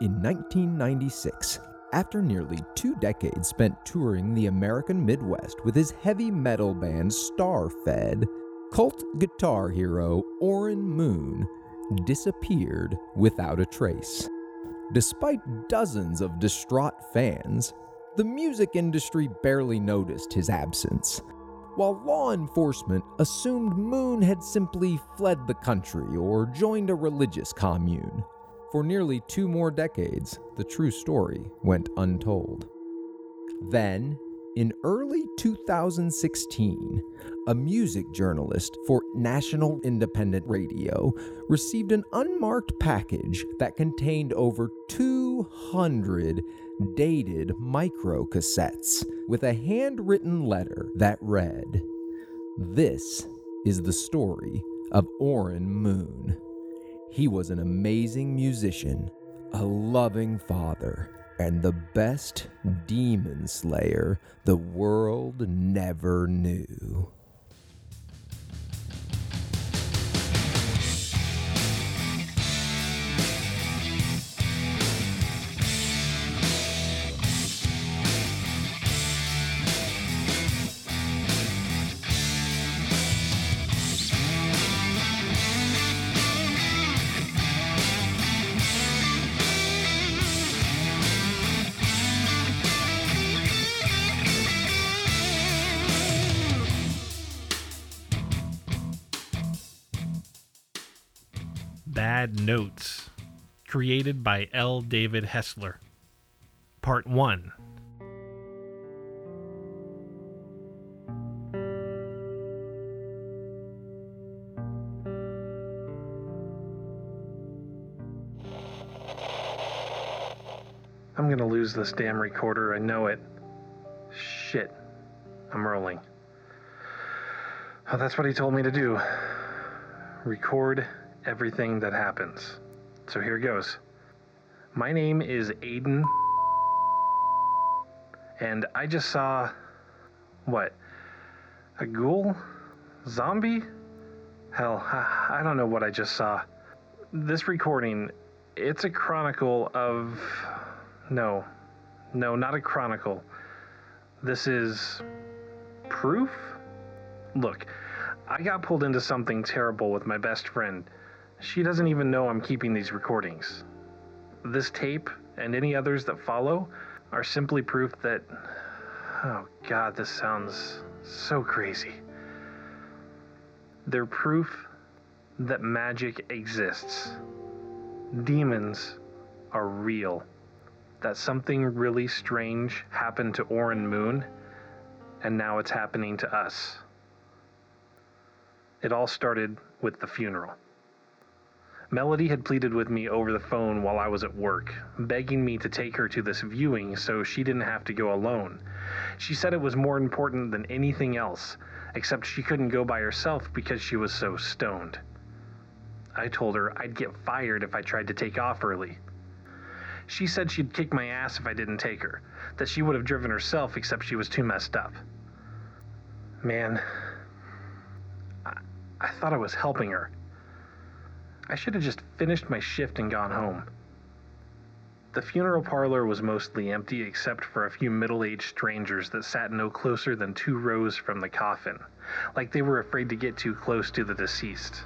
In 1996, after nearly two decades spent touring the American Midwest with his heavy metal band Starfed, cult guitar hero Orrin Moon disappeared without a trace. Despite dozens of distraught fans, the music industry barely noticed his absence. While law enforcement assumed Moon had simply fled the country or joined a religious commune. For nearly two more decades, the true story went untold. Then, in early 2016, a music journalist for National Independent Radio received an unmarked package that contained over 200 dated microcassettes with a handwritten letter that read This is the story of Orrin Moon. He was an amazing musician, a loving father, and the best demon slayer the world never knew. Notes, created by L. David Hessler. Part 1 I'm gonna lose this damn recorder. I know it. Shit. I'm rolling. Oh, that's what he told me to do. Record everything that happens. So here goes. My name is Aiden. And I just saw. What? A ghoul? Zombie? Hell, I, don't know what I just saw. This recording, it's a chronicle of. No. No, not a chronicle. This is. proof? Look, I got pulled into something terrible with my best friend. She doesn't even know I'm keeping these recordings. This tape and any others that follow are simply proof that. Oh god, this sounds so crazy. They're proof that magic exists. Demons are real. That something really strange happened to Orrin Moon, and now it's happening to us. It all started with the funeral. Melody had pleaded with me over the phone while I was at work, begging me to take her to this viewing so she didn't have to go alone. She said it was more important than anything else, except she couldn't go by herself because she was so stoned. I told her I'd get fired if I tried to take off early. She said she'd kick my ass if I didn't take her, that she would have driven herself except she was too messed up. Man, I, I thought I was helping her. I should have just finished my shift and gone home. The funeral parlor was mostly empty except for a few middle aged strangers that sat no closer than two rows from the coffin, like they were afraid to get too close to the deceased.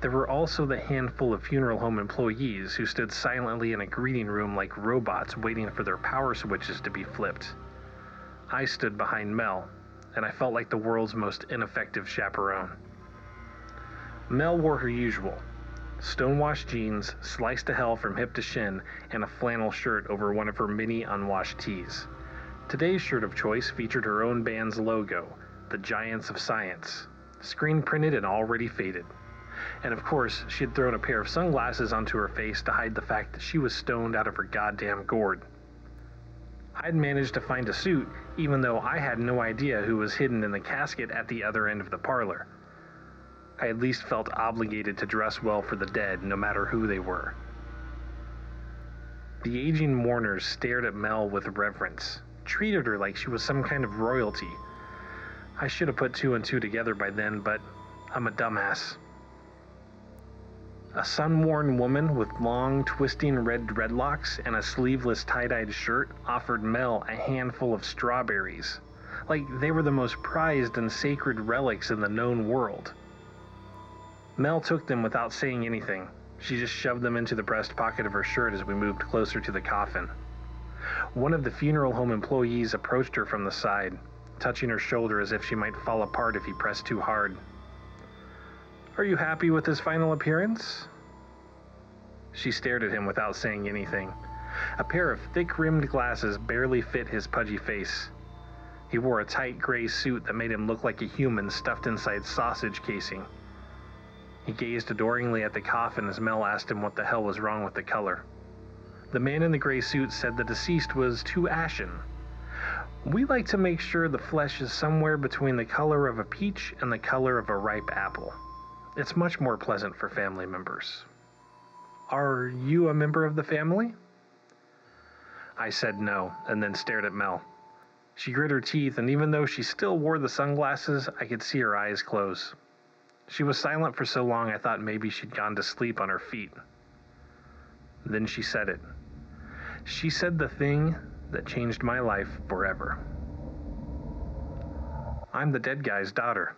There were also the handful of funeral home employees who stood silently in a greeting room like robots waiting for their power switches to be flipped. I stood behind Mel, and I felt like the world's most ineffective chaperone. Mel wore her usual stonewashed jeans, sliced to hell from hip to shin, and a flannel shirt over one of her many unwashed tees. Today's shirt of choice featured her own band's logo, the Giants of Science, screen printed and already faded. And of course, she had thrown a pair of sunglasses onto her face to hide the fact that she was stoned out of her goddamn gourd. I'd managed to find a suit, even though I had no idea who was hidden in the casket at the other end of the parlor. I at least felt obligated to dress well for the dead, no matter who they were. The aging mourners stared at Mel with reverence, treated her like she was some kind of royalty. I should have put two and two together by then, but I'm a dumbass. A sun worn woman with long, twisting red dreadlocks and a sleeveless tie dyed shirt offered Mel a handful of strawberries, like they were the most prized and sacred relics in the known world. Mel took them without saying anything. She just shoved them into the breast pocket of her shirt as we moved closer to the coffin. One of the funeral home employees approached her from the side, touching her shoulder as if she might fall apart if he pressed too hard. Are you happy with his final appearance? She stared at him without saying anything. A pair of thick rimmed glasses barely fit his pudgy face. He wore a tight gray suit that made him look like a human stuffed inside sausage casing. He gazed adoringly at the coffin as Mel asked him what the hell was wrong with the color. The man in the gray suit said the deceased was too ashen. We like to make sure the flesh is somewhere between the color of a peach and the color of a ripe apple. It's much more pleasant for family members. Are you a member of the family? I said no, and then stared at Mel. She grit her teeth, and even though she still wore the sunglasses, I could see her eyes close. She was silent for so long I thought maybe she'd gone to sleep on her feet. Then she said it. She said the thing that changed my life forever. I'm the dead guy's daughter.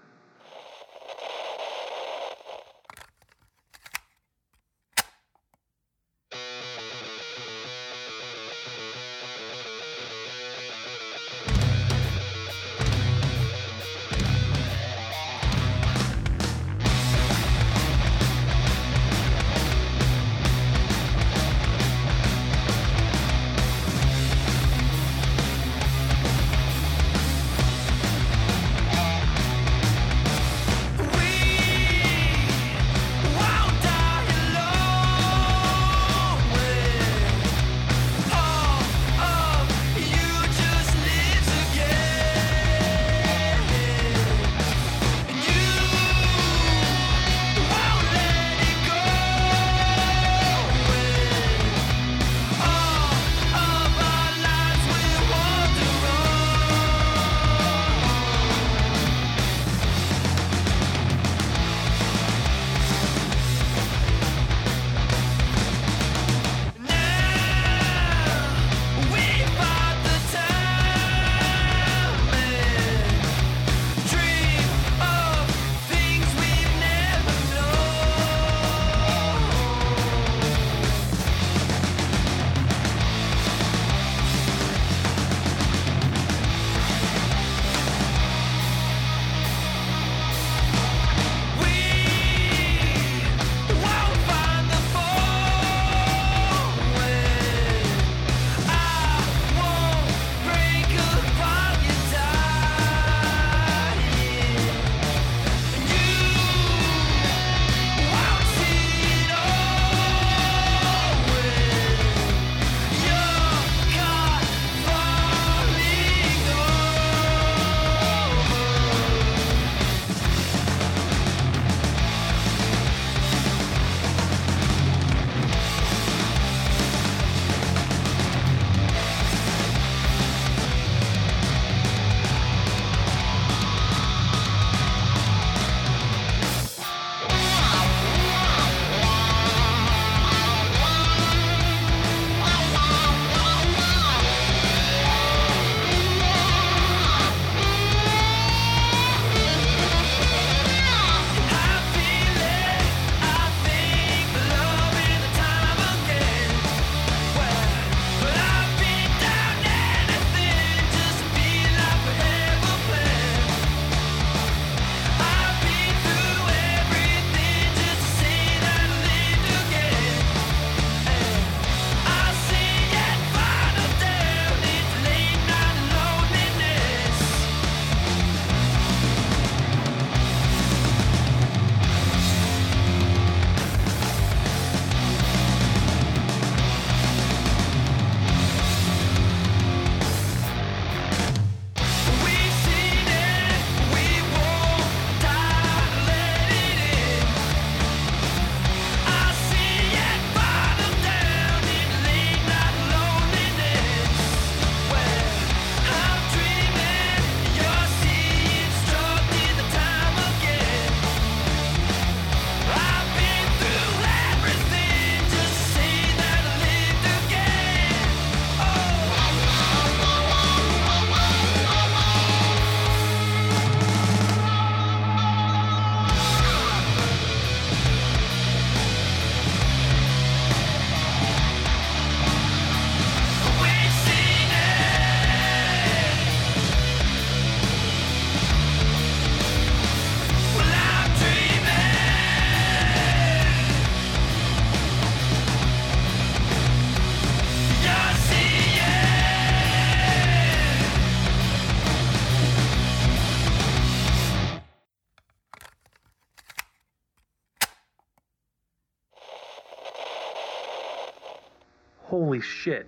Holy shit.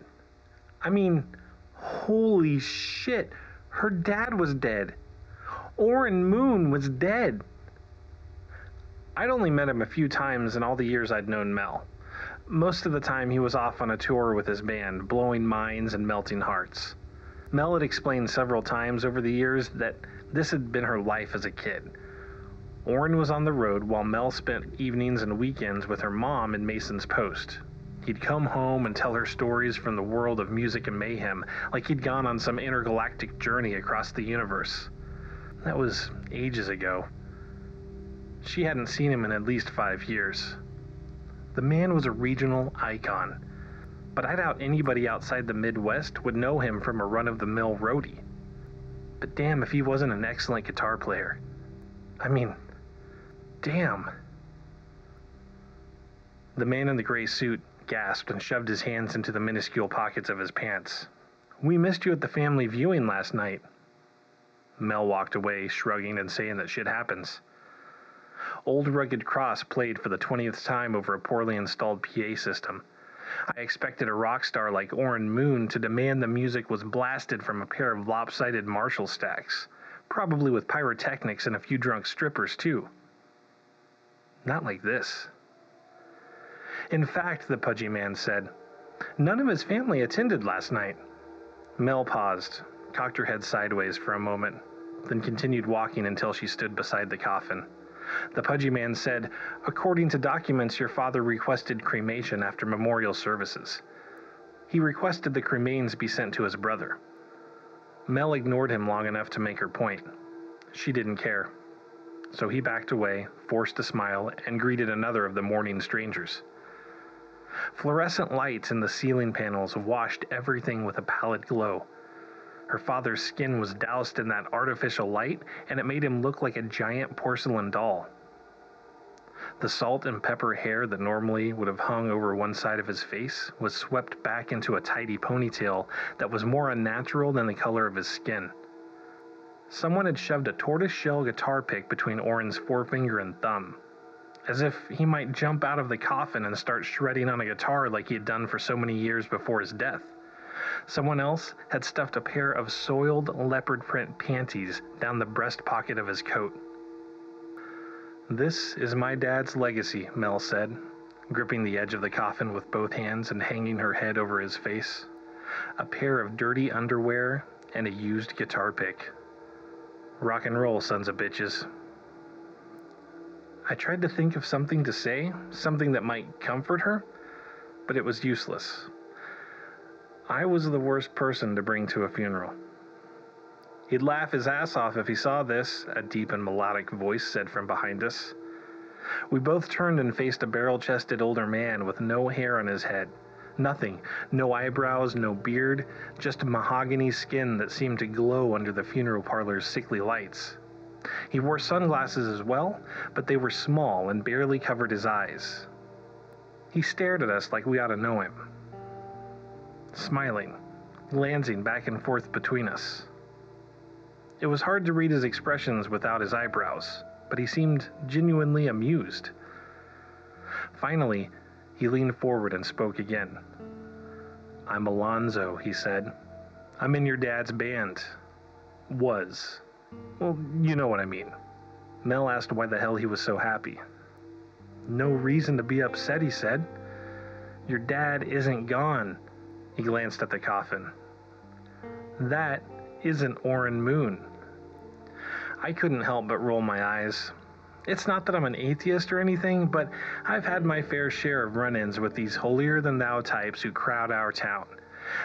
I mean, holy shit. Her dad was dead. Orrin Moon was dead. I'd only met him a few times in all the years I'd known Mel. Most of the time, he was off on a tour with his band, blowing minds and melting hearts. Mel had explained several times over the years that this had been her life as a kid. Orrin was on the road while Mel spent evenings and weekends with her mom in Mason's Post. He'd come home and tell her stories from the world of music and mayhem, like he'd gone on some intergalactic journey across the universe. That was ages ago. She hadn't seen him in at least five years. The man was a regional icon, but I doubt anybody outside the Midwest would know him from a run of the mill roadie. But damn if he wasn't an excellent guitar player. I mean, damn. The man in the gray suit gasped and shoved his hands into the minuscule pockets of his pants. We missed you at the family viewing last night. Mel walked away, shrugging and saying that shit happens. Old Rugged Cross played for the 20th time over a poorly installed PA system. I expected a rock star like Orrin Moon to demand the music was blasted from a pair of lopsided Marshall stacks, probably with pyrotechnics and a few drunk strippers, too. Not like this. In fact, the pudgy man said, none of his family attended last night. Mel paused, cocked her head sideways for a moment, then continued walking until she stood beside the coffin. The pudgy man said, According to documents, your father requested cremation after memorial services. He requested the cremains be sent to his brother. Mel ignored him long enough to make her point. She didn't care. So he backed away, forced a smile, and greeted another of the mourning strangers. Fluorescent lights in the ceiling panels washed everything with a pallid glow. Her father's skin was doused in that artificial light, and it made him look like a giant porcelain doll. The salt and pepper hair that normally would have hung over one side of his face was swept back into a tidy ponytail that was more unnatural than the color of his skin. Someone had shoved a tortoiseshell guitar pick between Orrin's forefinger and thumb, as if he might jump out of the coffin and start shredding on a guitar like he had done for so many years before his death. Someone else had stuffed a pair of soiled leopard print panties down the breast pocket of his coat. This is my dad's legacy, Mel said, gripping the edge of the coffin with both hands and hanging her head over his face. A pair of dirty underwear and a used guitar pick. Rock and roll, sons of bitches. I tried to think of something to say, something that might comfort her, but it was useless. I was the worst person to bring to a funeral. He'd laugh his ass off if he saw this, a deep and melodic voice said from behind us. We both turned and faced a barrel chested older man with no hair on his head. Nothing. No eyebrows, no beard, just mahogany skin that seemed to glow under the funeral parlor's sickly lights. He wore sunglasses as well, but they were small and barely covered his eyes. He stared at us like we ought to know him, smiling, glancing back and forth between us. It was hard to read his expressions without his eyebrows, but he seemed genuinely amused. Finally, he leaned forward and spoke again. I'm Alonzo, he said. I'm in your dad's band. Was. Well, you know what I mean. Mel asked why the hell he was so happy. No reason to be upset, he said. Your dad isn't gone. He glanced at the coffin. That isn't Orrin Moon. I couldn't help but roll my eyes. It's not that I'm an atheist or anything, but I've had my fair share of run ins with these holier than thou types who crowd our town.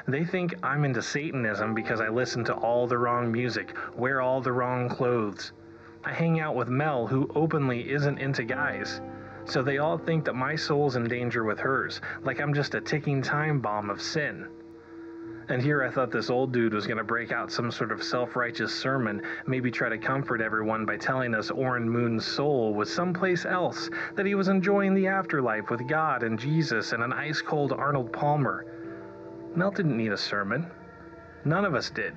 They think I'm into Satanism because I listen to all the wrong music, wear all the wrong clothes. I hang out with Mel, who openly isn't into guys. So they all think that my soul's in danger with hers, like I'm just a ticking time bomb of sin. And here I thought this old dude was going to break out some sort of self righteous sermon, maybe try to comfort everyone by telling us Orrin Moon's soul was someplace else, that he was enjoying the afterlife with God and Jesus and an ice cold Arnold Palmer. Mel didn't need a sermon. None of us did.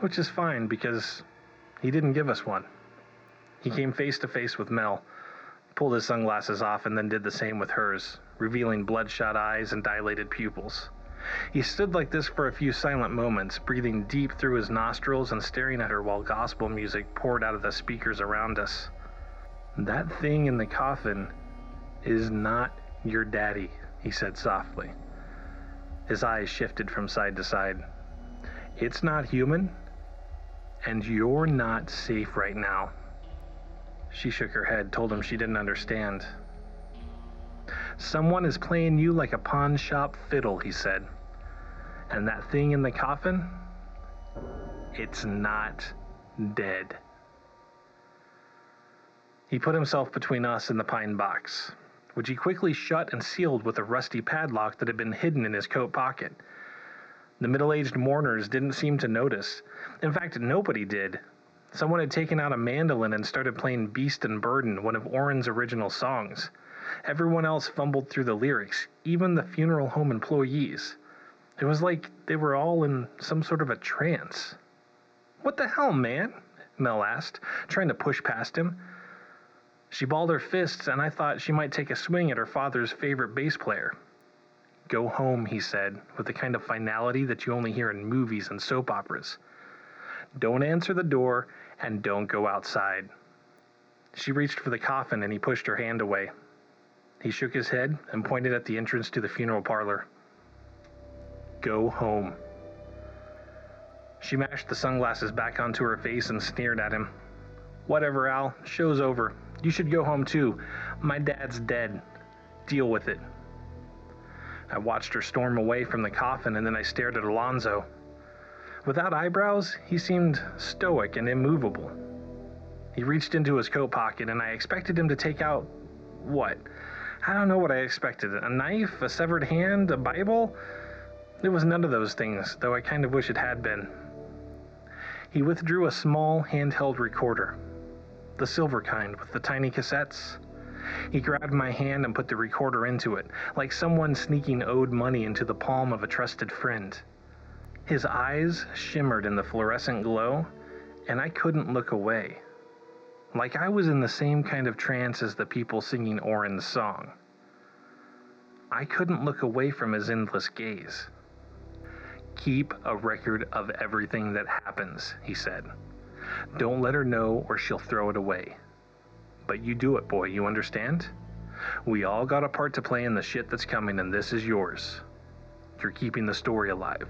Which is fine because he didn't give us one. He came face to face with Mel, pulled his sunglasses off and then did the same with hers, revealing bloodshot eyes and dilated pupils. He stood like this for a few silent moments, breathing deep through his nostrils and staring at her while gospel music poured out of the speakers around us. That thing in the coffin is not your daddy, he said softly. His eyes shifted from side to side. It's not human, and you're not safe right now. She shook her head, told him she didn't understand. Someone is playing you like a pawn shop fiddle, he said. And that thing in the coffin? It's not dead. He put himself between us and the pine box, which he quickly shut and sealed with a rusty padlock that had been hidden in his coat pocket. The middle aged mourners didn't seem to notice. In fact, nobody did. Someone had taken out a mandolin and started playing Beast and Burden, one of Orrin's original songs. Everyone else fumbled through the lyrics, even the funeral home employees. It was like they were all in some sort of a trance. What the hell, man? Mel asked, trying to push past him. She balled her fists, and I thought she might take a swing at her father's favorite bass player. Go home, he said, with the kind of finality that you only hear in movies and soap operas. Don't answer the door, and don't go outside. She reached for the coffin, and he pushed her hand away. He shook his head and pointed at the entrance to the funeral parlor. Go home. She mashed the sunglasses back onto her face and sneered at him. Whatever, Al. Show's over. You should go home too. My dad's dead. Deal with it. I watched her storm away from the coffin and then I stared at Alonzo. Without eyebrows, he seemed stoic and immovable. He reached into his coat pocket and I expected him to take out what? I don't know what I expected. A knife? A severed hand? A Bible? It was none of those things, though I kind of wish it had been. He withdrew a small handheld recorder, the silver kind with the tiny cassettes. He grabbed my hand and put the recorder into it, like someone sneaking owed money into the palm of a trusted friend. His eyes shimmered in the fluorescent glow, and I couldn't look away. Like I was in the same kind of trance as the people singing Orrin's song. I couldn't look away from his endless gaze. Keep a record of everything that happens, he said. Don't let her know or she'll throw it away. But you do it, boy, you understand? We all got a part to play in the shit that's coming, and this is yours. You're keeping the story alive.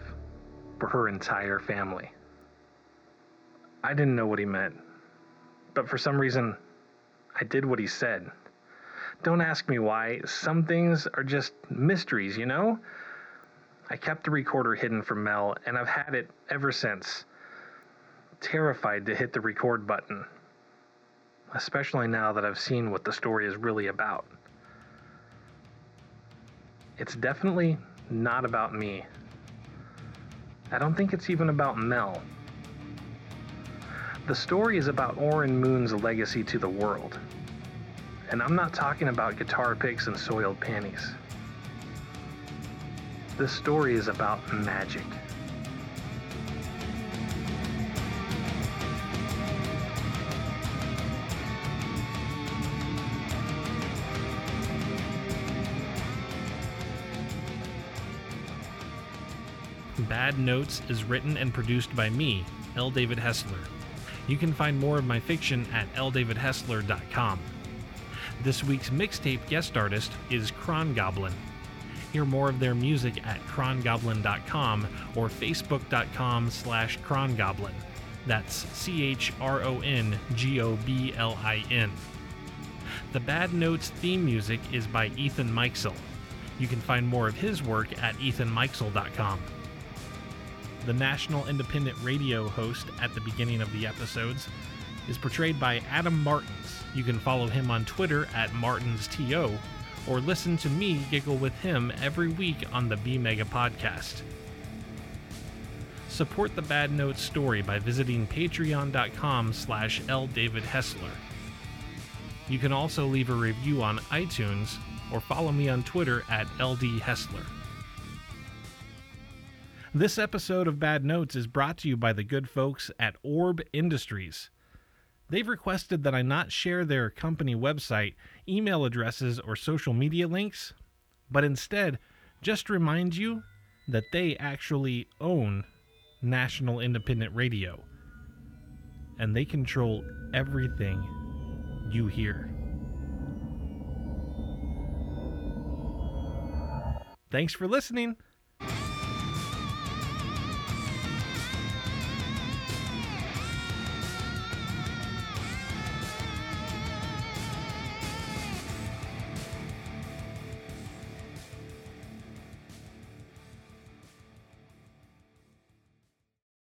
For her entire family. I didn't know what he meant. But for some reason, I did what he said. Don't ask me why. Some things are just mysteries, you know? I kept the recorder hidden from Mel, and I've had it ever since. Terrified to hit the record button, especially now that I've seen what the story is really about. It's definitely not about me. I don't think it's even about Mel. The story is about Orrin Moon's legacy to the world. And I'm not talking about guitar picks and soiled panties. This story is about magic. Bad Notes is written and produced by me, L. David Hessler. You can find more of my fiction at ldavidhessler.com. This week's mixtape guest artist is Chron Goblin. Hear more of their music at chrongoblin.com or facebook.com slash chrongoblin. That's C-H-R-O-N-G-O-B-L-I-N. The Bad Notes theme music is by Ethan Meixsell. You can find more of his work at ethanmeixsell.com. The national independent radio host at the beginning of the episodes is portrayed by Adam Martins. You can follow him on Twitter at MartinsTO or listen to me giggle with him every week on the B Mega podcast. Support the Bad Notes story by visiting patreon.com slash ldavidhessler. You can also leave a review on iTunes or follow me on Twitter at ldhessler. This episode of Bad Notes is brought to you by the good folks at Orb Industries. They've requested that I not share their company website, email addresses, or social media links, but instead just remind you that they actually own National Independent Radio and they control everything you hear. Thanks for listening.